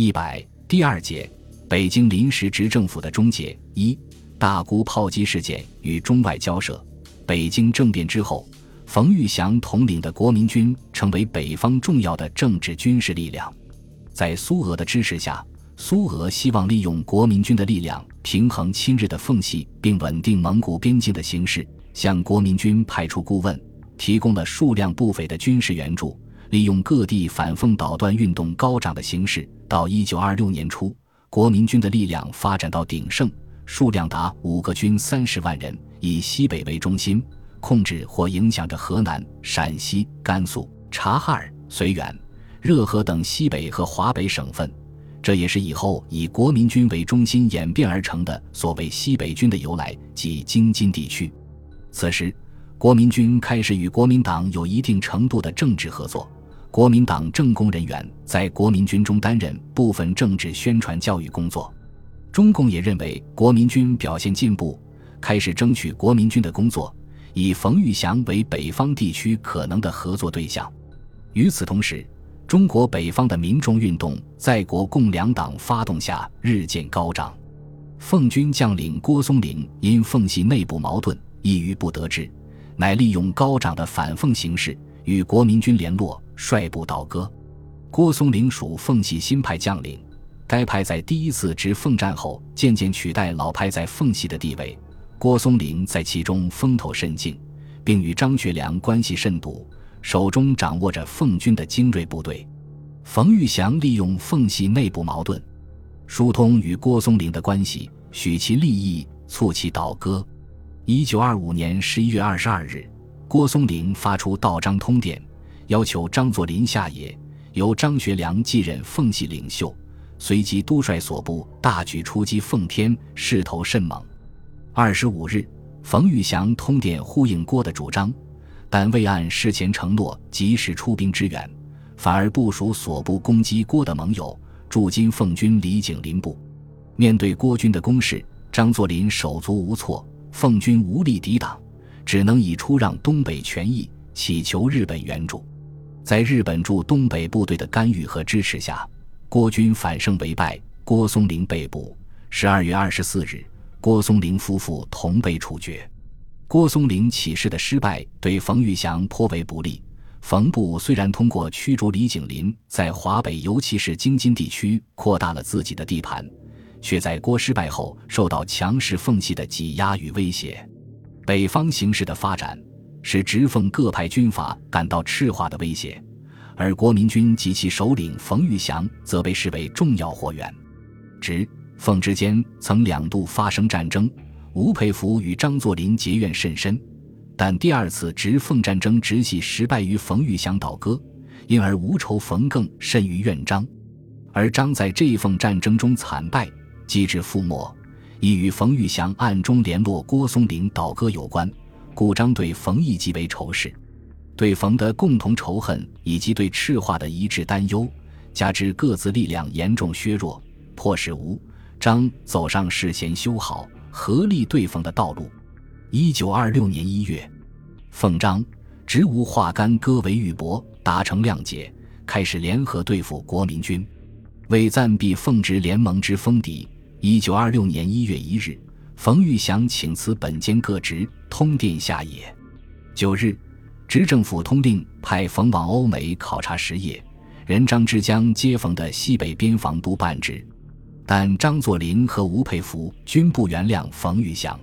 一百第二节，北京临时执政府的终结。一大沽炮击事件与中外交涉。北京政变之后，冯玉祥统领的国民军成为北方重要的政治军事力量。在苏俄的支持下，苏俄希望利用国民军的力量平衡亲日的缝隙，并稳定蒙古边境的形势，向国民军派出顾问，提供了数量不菲的军事援助。利用各地反奉导断运动高涨的形势，到一九二六年初，国民军的力量发展到鼎盛，数量达五个军三十万人，以西北为中心，控制或影响着河南、陕西、甘肃、察哈尔、绥远、热河等西北和华北省份。这也是以后以国民军为中心演变而成的所谓西北军的由来，即京津地区。此时，国民军开始与国民党有一定程度的政治合作。国民党政工人员在国民军中担任部分政治宣传教育工作，中共也认为国民军表现进步，开始争取国民军的工作，以冯玉祥为北方地区可能的合作对象。与此同时，中国北方的民众运动在国共两党发动下日渐高涨。奉军将领郭松龄因奉系内部矛盾抑郁不得志，乃利用高涨的反奉形势。与国民军联络，率部倒戈。郭松龄属奉系新派将领，该派在第一次执奉战后，渐渐取代老派在奉系的地位。郭松龄在其中风头甚劲，并与张学良关系甚笃，手中掌握着奉军的精锐部队。冯玉祥利用奉系内部矛盾，疏通与郭松龄的关系，许其利益，促其倒戈。一九二五年十一月二十二日。郭松龄发出道张通电，要求张作霖下野，由张学良继任奉系领袖，随即督率所部大举出击奉天，势头甚猛。二十五日，冯玉祥通电呼应郭的主张，但未按事前承诺及时出兵支援，反而部署所部攻击郭的盟友驻金奉军李景林部。面对郭军的攻势，张作霖手足无措，奉军无力抵挡。只能以出让东北权益，祈求日本援助。在日本驻东北部队的干预和支持下，郭军反胜为败，郭松龄被捕。十二月二十四日，郭松龄夫妇同被处决。郭松龄起事的失败对冯玉祥颇为不利。冯部虽然通过驱逐李景林，在华北尤其是京津地区扩大了自己的地盘，却在郭失败后受到强势奉系的挤压与威胁。北方形势的发展，使直奉各派军阀感到赤化的威胁，而国民军及其首领冯玉祥则被视为重要货源。直奉之间曾两度发生战争，吴佩孚与张作霖结怨甚深，但第二次直奉战争直系失败于冯玉祥倒戈，因而无仇冯更甚于怨张，而张在这一奉战争中惨败，机至覆没。亦与冯玉祥暗中联络郭松龄倒戈有关，故张对冯异极为仇视，对冯的共同仇恨以及对赤化的一致担忧，加之各自力量严重削弱，迫使吴张走上事先修好、合力对冯的道路。一九二六年一月，奉张执吴化干戈为玉帛，达成谅解，开始联合对付国民军，为暂避奉直联盟之封敌。一九二六年一月一日，冯玉祥请辞本兼各职，通电下野。九日，执政府通令派冯往欧美考察实业，任张之江接冯的西北边防督办职。但张作霖和吴佩孚均不原谅冯玉祥。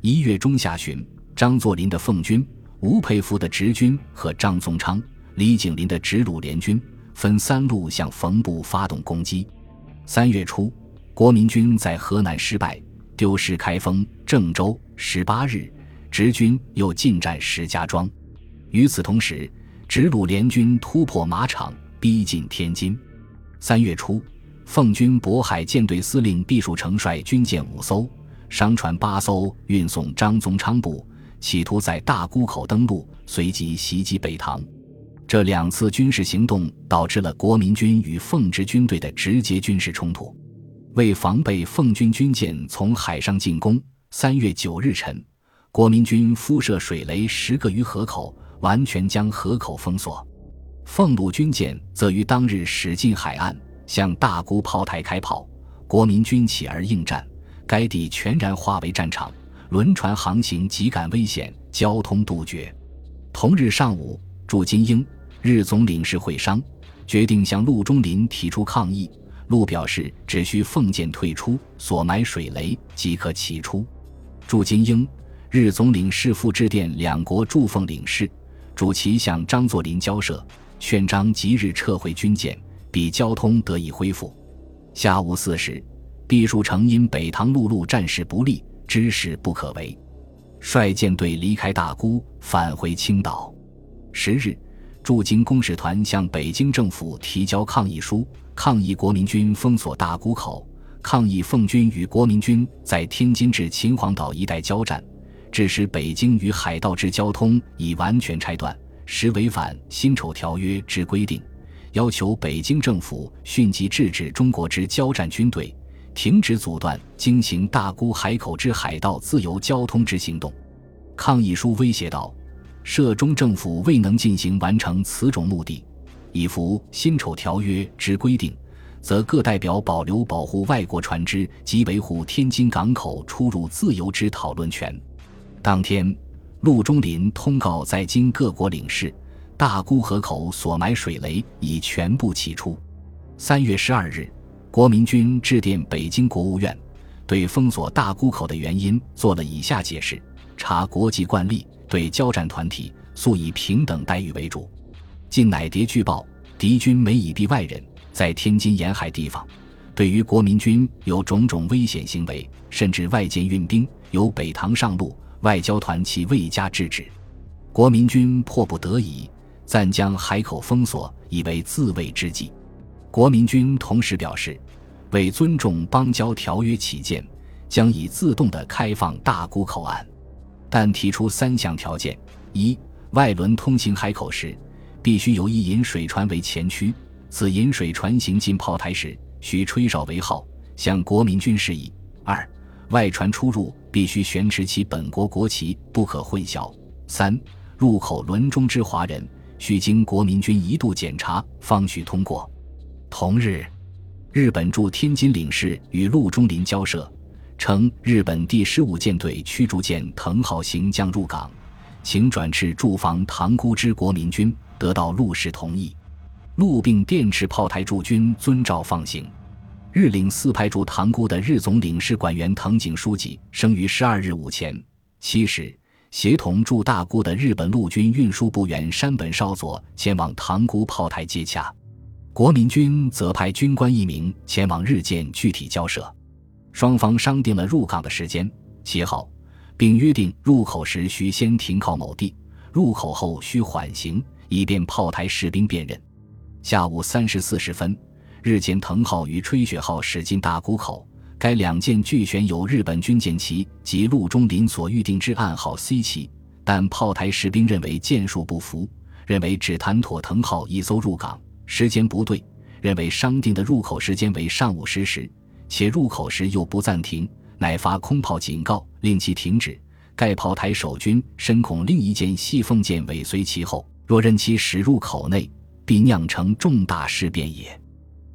一月中下旬，张作霖的奉军、吴佩孚的直军和张宗昌、李景林的直鲁联军分三路向冯部发动攻击。三月初。国民军在河南失败，丢失开封、郑州。十八日，直军又进占石家庄。与此同时，直鲁联军突破马场，逼近天津。三月初，奉军渤海舰队司令毕树成率军舰五艘、商船八艘运送张宗昌部，企图在大沽口登陆，随即袭击北塘。这两次军事行动导致了国民军与奉直军队的直接军事冲突。为防备奉军军舰从海上进攻，三月九日晨，国民军敷设水雷十个于河口，完全将河口封锁。奉鲁军舰则于当日驶进海岸，向大沽炮台开炮，国民军起而应战，该地全然化为战场，轮船航行极感危险，交通杜绝。同日上午，驻金英日总领事会商，决定向陆中林提出抗议。陆表示只需奉舰退出，所埋水雷即可起出。驻金英日总领事复致电两国驻奉领事，主其向张作霖交涉，劝张即日撤回军舰。比交通得以恢复。下午四时，毕树成因北塘陆路战事不利，知事不可为，率舰队离开大沽，返回青岛。十日，驻京公使团向北京政府提交抗议书，抗议国民军封锁大沽口，抗议奉军与国民军在天津至秦皇岛一带交战，致使北京与海盗之交通已完全拆断，实违反辛丑条约之规定。要求北京政府迅即制止中国之交战军队，停止阻断经行大沽海口之海盗自由交通之行动。抗议书威胁道：“涉中政府未能进行完成此种目的，以符辛丑条约之规定，则各代表保留保护外国船只及维护天津港口出入自由之讨论权。”当天，陆中林通告在京各国领事。大沽河口所埋水雷已全部起出。三月十二日，国民军致电北京国务院，对封锁大沽口的原因做了以下解释：查国际惯例，对交战团体素以平等待遇为主。近乃谍据报，敌军每以避外人，在天津沿海地方，对于国民军有种种危险行为，甚至外间运兵由北塘上路，外交团其未加制止，国民军迫不得已。暂将海口封锁，以为自卫之计。国民军同时表示，为尊重邦交条约起见，将以自动的开放大沽口岸，但提出三项条件：一、外轮通行海口时，必须由一引水船为前驱，此引水船行进炮台时，需吹哨为号，向国民军示意；二、外船出入必须悬持其本国国旗，不可混淆；三、入口轮中之华人。需经国民军一度检查，方许通过。同日，日本驻天津领事与陆中林交涉，称日本第十五舰队驱逐舰“藤号”行将入港，请转至驻防塘沽之国民军，得到陆氏同意。陆并电斥炮台驻军遵照放行。日领四派驻塘沽的日总领事馆员藤井书记生于十二日午前七时。协同驻大沽的日本陆军运输部员山本少佐前往塘沽炮台接洽，国民军则派军官一名前往日舰具体交涉。双方商定了入港的时间、旗号，并约定入口时需先停靠某地，入口后需缓行，以便炮台士兵辨认。下午三时四十分，日舰藤号与吹雪号驶进大沽口。该两舰俱悬有日本军舰旗及陆中林所预定之暗号 C 旗，但炮台士兵认为舰数不符，认为只谈妥藤号一艘入港，时间不对，认为商定的入口时间为上午十时，且入口时又不暂停，乃发空炮警告，令其停止。该炮台守军深恐另一舰细凤舰尾随其后，若任其驶入口内，必酿成重大事变也。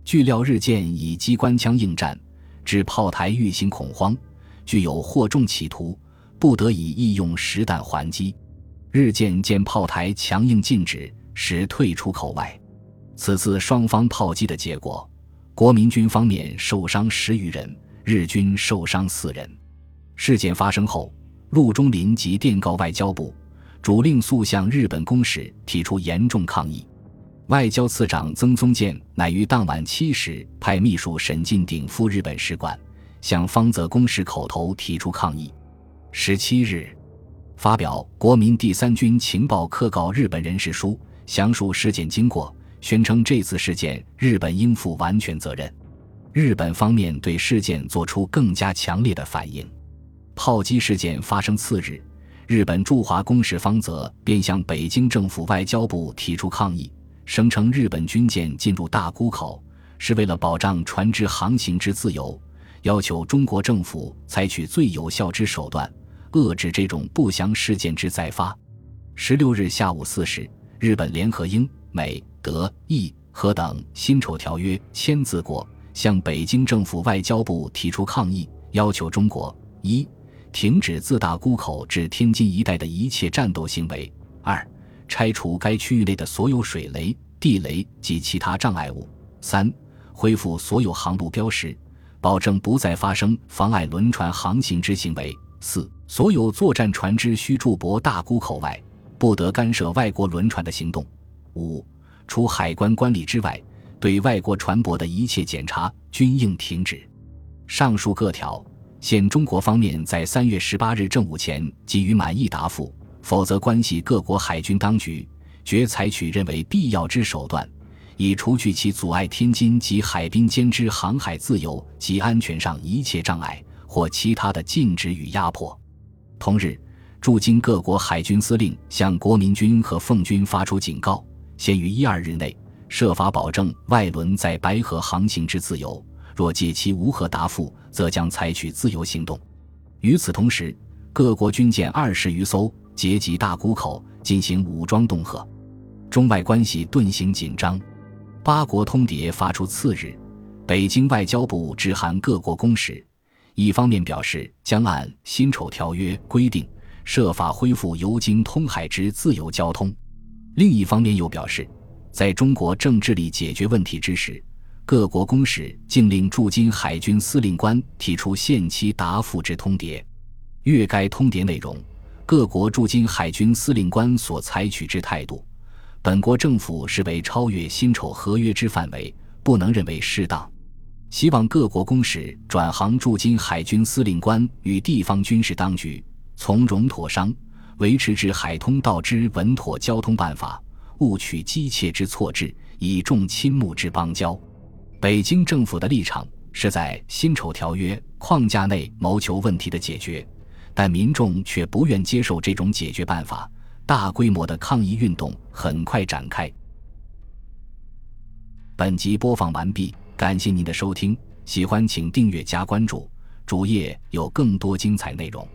据料日舰以机关枪应战。致炮台运行恐慌，具有获重企图，不得已亦用实弹还击。日舰见炮台强硬禁止，时退出口外。此次双方炮击的结果，国民军方面受伤十余人，日军受伤四人。事件发生后，陆中林即电告外交部，主令速向日本公使提出严重抗议。外交次长曾宗鉴乃于当晚七时派秘书沈进鼎赴日本使馆，向方泽公使口头提出抗议。十七日，发表《国民第三军情报课告日本人士书》，详述事件经过，宣称这次事件日本应负完全责任。日本方面对事件作出更加强烈的反应。炮击事件发生次日，日本驻华公使方泽便向北京政府外交部提出抗议。声称日本军舰进入大沽口是为了保障船只航行之自由，要求中国政府采取最有效之手段，遏制这种不祥事件之再发。十六日下午四时，日本联合英、美、德、意、和等辛丑条约签字国，向北京政府外交部提出抗议，要求中国一停止自大沽口至天津一带的一切战斗行为；二拆除该区域内的所有水雷、地雷及其他障碍物；三恢复所有航路标识，保证不再发生妨碍轮船航行之行为；四所有作战船只需驻泊大沽口外，不得干涉外国轮船的行动；五。除海关管理之外，对外国船舶的一切检查均应停止。上述各条，现中国方面在三月十八日正午前给予满意答复，否则关系各国海军当局决采取认为必要之手段，以除去其阻碍天津及海滨间之航海自由及安全上一切障碍或其他的禁止与压迫。同日，驻京各国海军司令向国民军和奉军发出警告。限于一二日内，设法保证外轮在白河航行之自由。若借其无何答复，则将采取自由行动。与此同时，各国军舰二十余艘结集大沽口进行武装恫吓，中外关系顿形紧张。八国通牒发出次日，北京外交部致函各国公使，一方面表示将按《辛丑条约》规定，设法恢复由京通海之自由交通。另一方面又表示，在中国正致力解决问题之时，各国公使竟令驻京海军司令官提出限期答复之通牒。阅该通牒内容，各国驻京海军司令官所采取之态度，本国政府视为超越辛丑合约之范围，不能认为适当。希望各国公使转行驻京海军司令官与地方军事当局从容妥商。维持至海通道之稳妥交通办法，勿取机切之错置，以重亲睦之邦交。北京政府的立场是在辛丑条约框架内谋求问题的解决，但民众却不愿接受这种解决办法，大规模的抗议运动很快展开。本集播放完毕，感谢您的收听，喜欢请订阅加关注，主页有更多精彩内容。